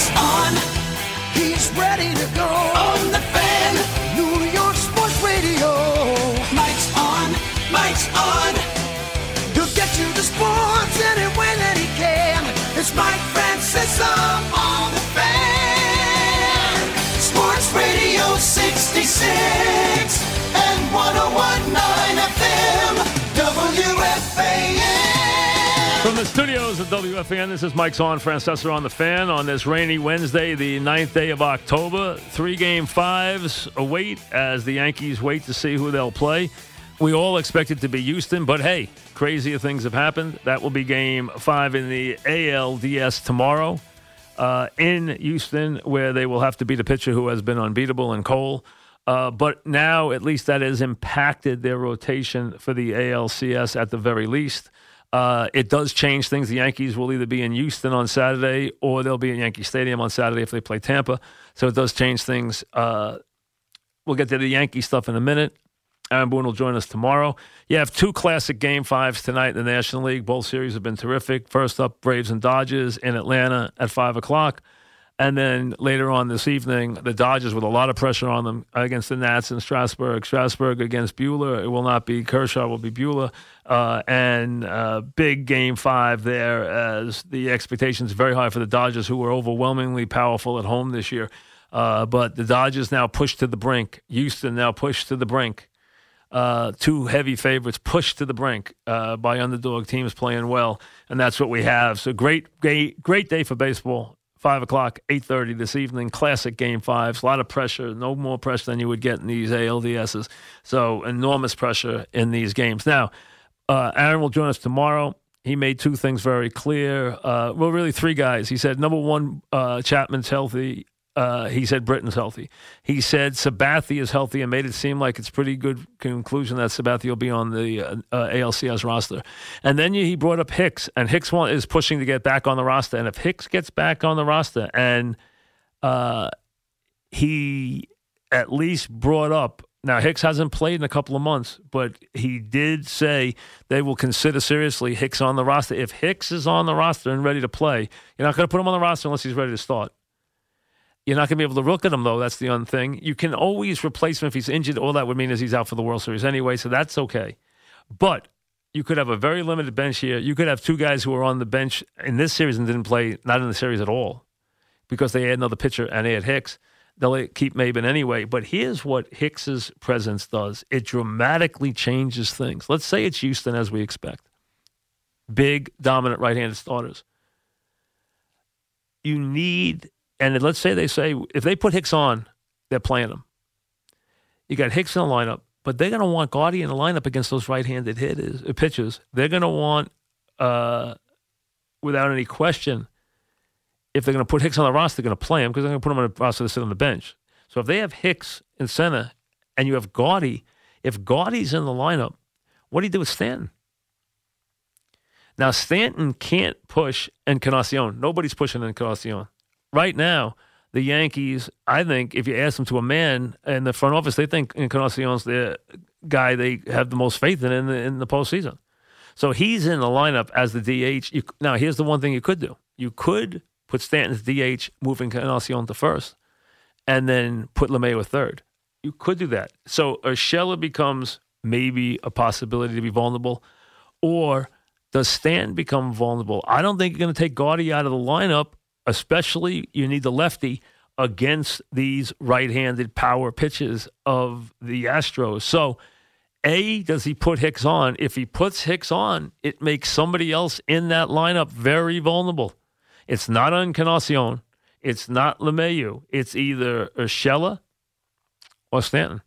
Mike's on. He's ready to go. On the the studios of WFAN, this is Mike's on Francesa on the fan on this rainy Wednesday, the 9th day of October. Three game fives await as the Yankees wait to see who they'll play. We all expect it to be Houston, but hey, crazier things have happened. That will be game five in the ALDS tomorrow uh, in Houston, where they will have to beat a pitcher who has been unbeatable in Cole. Uh, but now, at least, that has impacted their rotation for the ALCS at the very least. Uh, it does change things. The Yankees will either be in Houston on Saturday or they'll be in Yankee Stadium on Saturday if they play Tampa. So it does change things. Uh, we'll get to the Yankee stuff in a minute. Aaron Boone will join us tomorrow. You have two classic game fives tonight in the National League. Both series have been terrific. First up, Braves and Dodgers in Atlanta at 5 o'clock. And then later on this evening, the Dodgers with a lot of pressure on them against the Nats in Strasburg. Strasburg against Buehler. It will not be Kershaw, will be Buehler. Uh, and uh, big game five there as the expectations very high for the Dodgers, who were overwhelmingly powerful at home this year. Uh, but the Dodgers now pushed to the brink. Houston now pushed to the brink. Uh, two heavy favorites pushed to the brink uh, by underdog teams playing well, and that's what we have. So great, great, great day for baseball. Five o'clock, eight thirty this evening. Classic game fives. A lot of pressure. No more pressure than you would get in these ALDSs. So enormous pressure in these games. Now, uh, Aaron will join us tomorrow. He made two things very clear. Uh, well, really three guys. He said number one, uh, Chapman's healthy. Uh, he said Britton's healthy. He said Sabathia is healthy and made it seem like it's pretty good conclusion that Sabathia will be on the uh, uh, ALCS roster. And then he brought up Hicks, and Hicks want, is pushing to get back on the roster. And if Hicks gets back on the roster, and uh, he at least brought up now Hicks hasn't played in a couple of months, but he did say they will consider seriously Hicks on the roster. If Hicks is on the roster and ready to play, you're not going to put him on the roster unless he's ready to start. You're not going to be able to look at him, though. That's the one thing. You can always replace him if he's injured. All that would mean is he's out for the World Series anyway, so that's okay. But you could have a very limited bench here. You could have two guys who are on the bench in this series and didn't play, not in the series at all, because they had another pitcher and had Hicks. They'll keep Maybin anyway. But here's what Hicks's presence does it dramatically changes things. Let's say it's Houston as we expect big, dominant right handed starters. You need and let's say they say if they put Hicks on, they're playing him. You got Hicks in the lineup, but they're going to want Gardy in the lineup against those right-handed hitters, uh, pitchers. They're going to want, uh, without any question, if they're going to put Hicks on the roster, they're going to play him because they're going to put him on the roster to sit on the bench. So if they have Hicks in center and you have Gardy, if Gardy's in the lineup, what do you do with Stanton? Now Stanton can't push Encarnacion. Nobody's pushing Encarnacion right now, the Yankees, I think, if you ask them to a man in the front office, they think Encarnacion's the guy they have the most faith in in the, in the postseason. So he's in the lineup as the DH. You, now, here's the one thing you could do: you could put Stanton DH, move Encarnacion to first, and then put LeMahieu third. You could do that. So Urshela becomes maybe a possibility to be vulnerable, or does Stanton become vulnerable? I don't think you're going to take Gardy out of the lineup especially you need the lefty against these right-handed power pitches of the Astros. So, A, does he put Hicks on? If he puts Hicks on, it makes somebody else in that lineup very vulnerable. It's not Encarnacion. It's not LeMahieu. It's either Urshela or Stanton.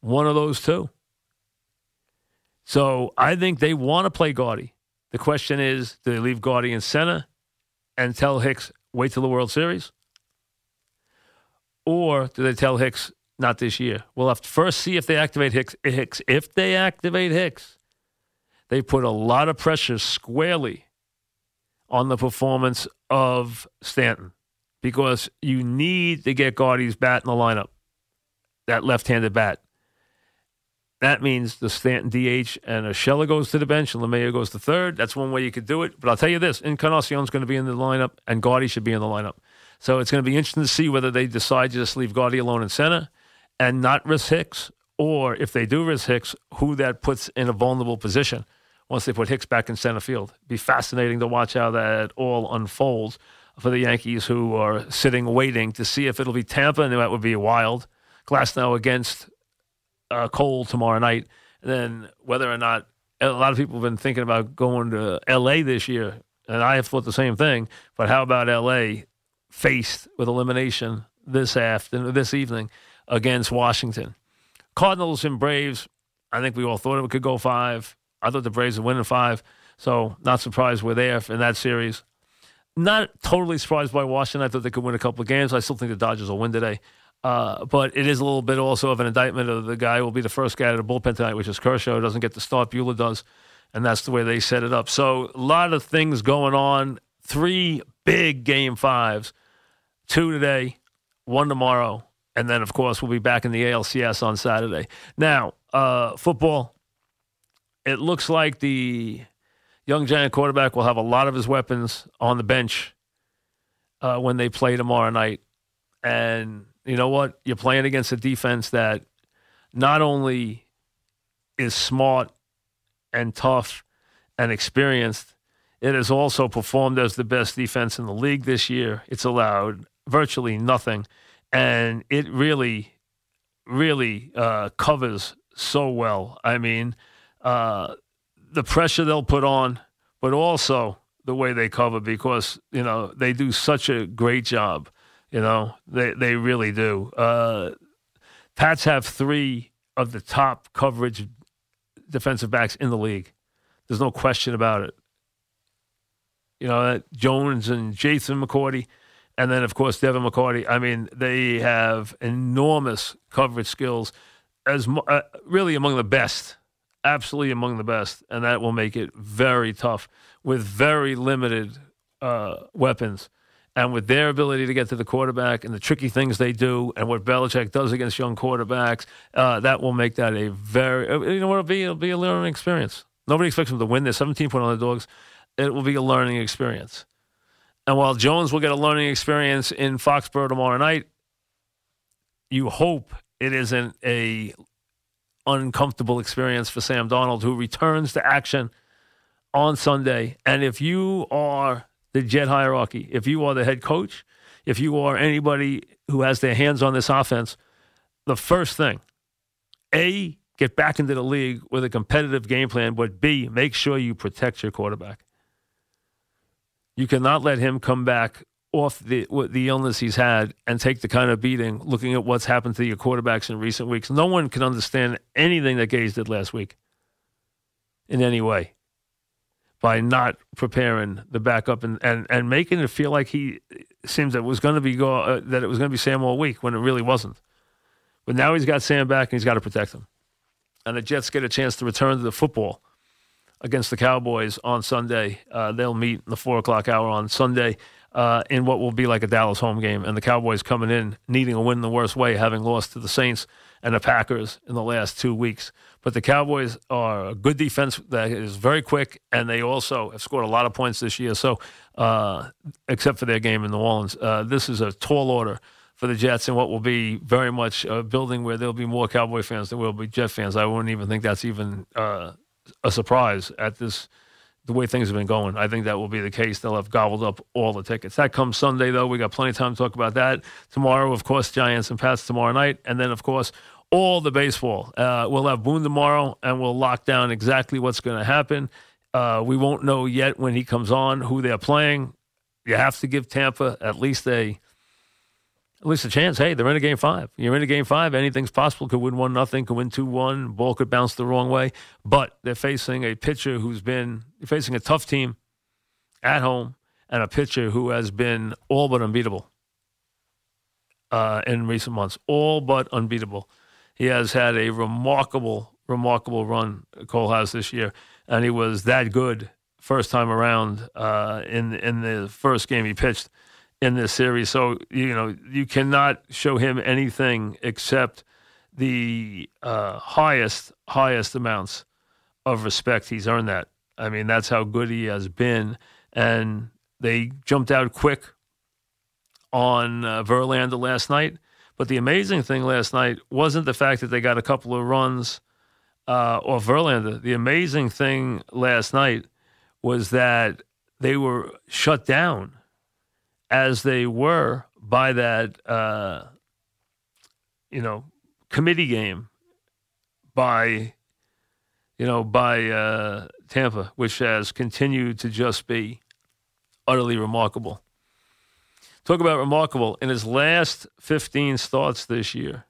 One of those two. So I think they want to play Gardy. The question is, do they leave Gardy in center and tell Hicks wait till the World Series, or do they tell Hicks not this year? We'll have to first see if they activate Hicks. Hicks. If they activate Hicks, they put a lot of pressure squarely on the performance of Stanton because you need to get Gardy's bat in the lineup, that left-handed bat. That means the Stanton DH and Urshela goes to the bench and LeMahieu goes to third. That's one way you could do it. But I'll tell you this: Encarnacion's going to be in the lineup, and Gardy should be in the lineup. So it's going to be interesting to see whether they decide to just leave Gardy alone in center and not risk Hicks, or if they do risk Hicks, who that puts in a vulnerable position once they put Hicks back in center field. It'd be fascinating to watch how that all unfolds for the Yankees, who are sitting waiting to see if it'll be Tampa, and that would be wild. Glasnow against uh, tomorrow night. And then whether or not a lot of people have been thinking about going to L.A. this year, and I have thought the same thing. But how about L.A. faced with elimination this afternoon, this evening against Washington? Cardinals and Braves. I think we all thought it could go five. I thought the Braves would win in five, so not surprised we're there in that series. Not totally surprised by Washington. I thought they could win a couple of games. I still think the Dodgers will win today. Uh, but it is a little bit also of an indictment of the guy who will be the first guy to the bullpen tonight, which is Kershaw. Doesn't get the start, Buehler does, and that's the way they set it up. So a lot of things going on. Three big game fives, two today, one tomorrow, and then of course we'll be back in the ALCS on Saturday. Now, uh, football. It looks like the young giant quarterback will have a lot of his weapons on the bench uh, when they play tomorrow night, and you know what? You're playing against a defense that not only is smart and tough and experienced, it has also performed as the best defense in the league this year. It's allowed virtually nothing, and it really, really uh, covers so well. I mean, uh, the pressure they'll put on, but also the way they cover because you know they do such a great job you know, they they really do. Uh, Pats have three of the top coverage defensive backs in the league. There's no question about it. You know, Jones and Jason McCourty, and then of course Devin McCourty. I mean, they have enormous coverage skills, as uh, really among the best, absolutely among the best, and that will make it very tough with very limited uh, weapons and with their ability to get to the quarterback and the tricky things they do and what Belichick does against young quarterbacks, uh, that will make that a very, uh, you know what, it'll be, it'll be a learning experience. Nobody expects them to win. They're 17 point underdogs. It will be a learning experience. And while Jones will get a learning experience in Foxborough tomorrow night, you hope it isn't a uncomfortable experience for Sam Darnold, who returns to action on Sunday. And if you are the jet hierarchy. If you are the head coach, if you are anybody who has their hands on this offense, the first thing, A, get back into the league with a competitive game plan, but B, make sure you protect your quarterback. You cannot let him come back off the the illness he's had and take the kind of beating looking at what's happened to your quarterbacks in recent weeks. No one can understand anything that Gase did last week in any way by not preparing the backup and, and, and making it feel like he seems that it was going to be go, uh, that it was going to be Sam all week when it really wasn't. But now he's got Sam back and he's got to protect him. And the Jets get a chance to return to the football against the Cowboys on Sunday. Uh, they'll meet in the four o'clock hour on Sunday uh, in what will be like a Dallas home game. And the Cowboys coming in needing a win the worst way, having lost to the Saints and the Packers in the last two weeks. But the Cowboys are a good defense that is very quick, and they also have scored a lot of points this year. So, uh, except for their game in New Orleans, uh, this is a tall order for the Jets and what will be very much a building where there'll be more Cowboy fans than will be Jet fans. I wouldn't even think that's even uh, a surprise at this the way things have been going. I think that will be the case. They'll have gobbled up all the tickets. That comes Sunday, though. We got plenty of time to talk about that. Tomorrow, of course, Giants and Pats tomorrow night. And then, of course, all the baseball. Uh, we'll have Boone tomorrow, and we'll lock down exactly what's going to happen. Uh, we won't know yet when he comes on who they're playing. You have to give Tampa at least a at least a chance. Hey, they're in a game five. You're in a game five. Anything's possible. Could win one nothing. Could win two one. Ball could bounce the wrong way. But they're facing a pitcher who's been facing a tough team at home and a pitcher who has been all but unbeatable uh, in recent months. All but unbeatable. He has had a remarkable, remarkable run. Cole has this year, and he was that good first time around uh, in in the first game he pitched in this series. So you know you cannot show him anything except the uh, highest highest amounts of respect. He's earned that. I mean, that's how good he has been, and they jumped out quick on uh, Verlander last night. But the amazing thing last night wasn't the fact that they got a couple of runs uh, off Verlander. The amazing thing last night was that they were shut down as they were by that, uh, you know, committee game by, you know, by uh, Tampa, which has continued to just be utterly remarkable. Talk about remarkable. In his last 15 starts this year,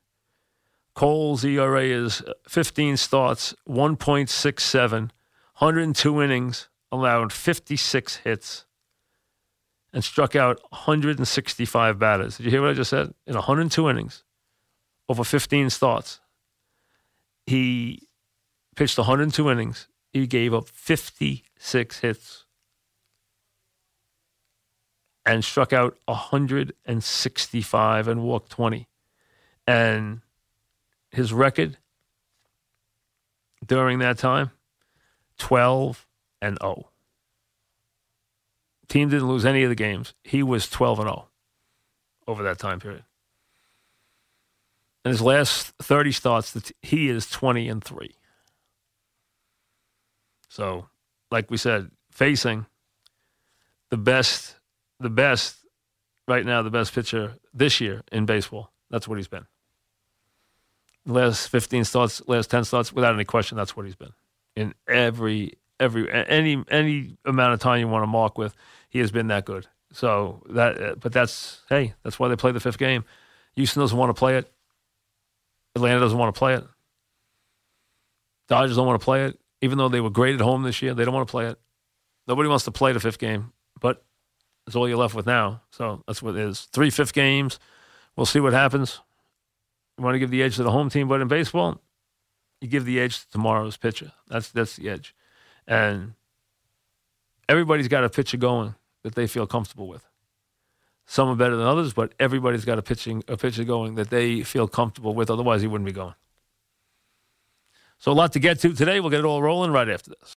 Cole's ERA is uh, 15 starts, 1.67, 102 innings, allowed 56 hits, and struck out 165 batters. Did you hear what I just said? In 102 innings, over 15 starts, he pitched 102 innings. He gave up 56 hits and struck out 165 and walked 20. And his record during that time 12 and 0. Team didn't lose any of the games. He was 12 and 0 over that time period. In his last 30 starts, he is 20 and 3. So, like we said, facing the best the best right now, the best pitcher this year in baseball. That's what he's been. Last 15 starts, last 10 starts, without any question, that's what he's been. In every, every, any, any amount of time you want to mark with, he has been that good. So that, uh, but that's, hey, that's why they play the fifth game. Houston doesn't want to play it. Atlanta doesn't want to play it. Dodgers don't want to play it. Even though they were great at home this year, they don't want to play it. Nobody wants to play the fifth game. That's all you're left with now. So that's what it is. Three fifth games. We'll see what happens. You want to give the edge to the home team, but in baseball, you give the edge to tomorrow's pitcher. That's that's the edge. And everybody's got a pitcher going that they feel comfortable with. Some are better than others, but everybody's got a pitching a pitcher going that they feel comfortable with. Otherwise, he wouldn't be going. So a lot to get to today. We'll get it all rolling right after this.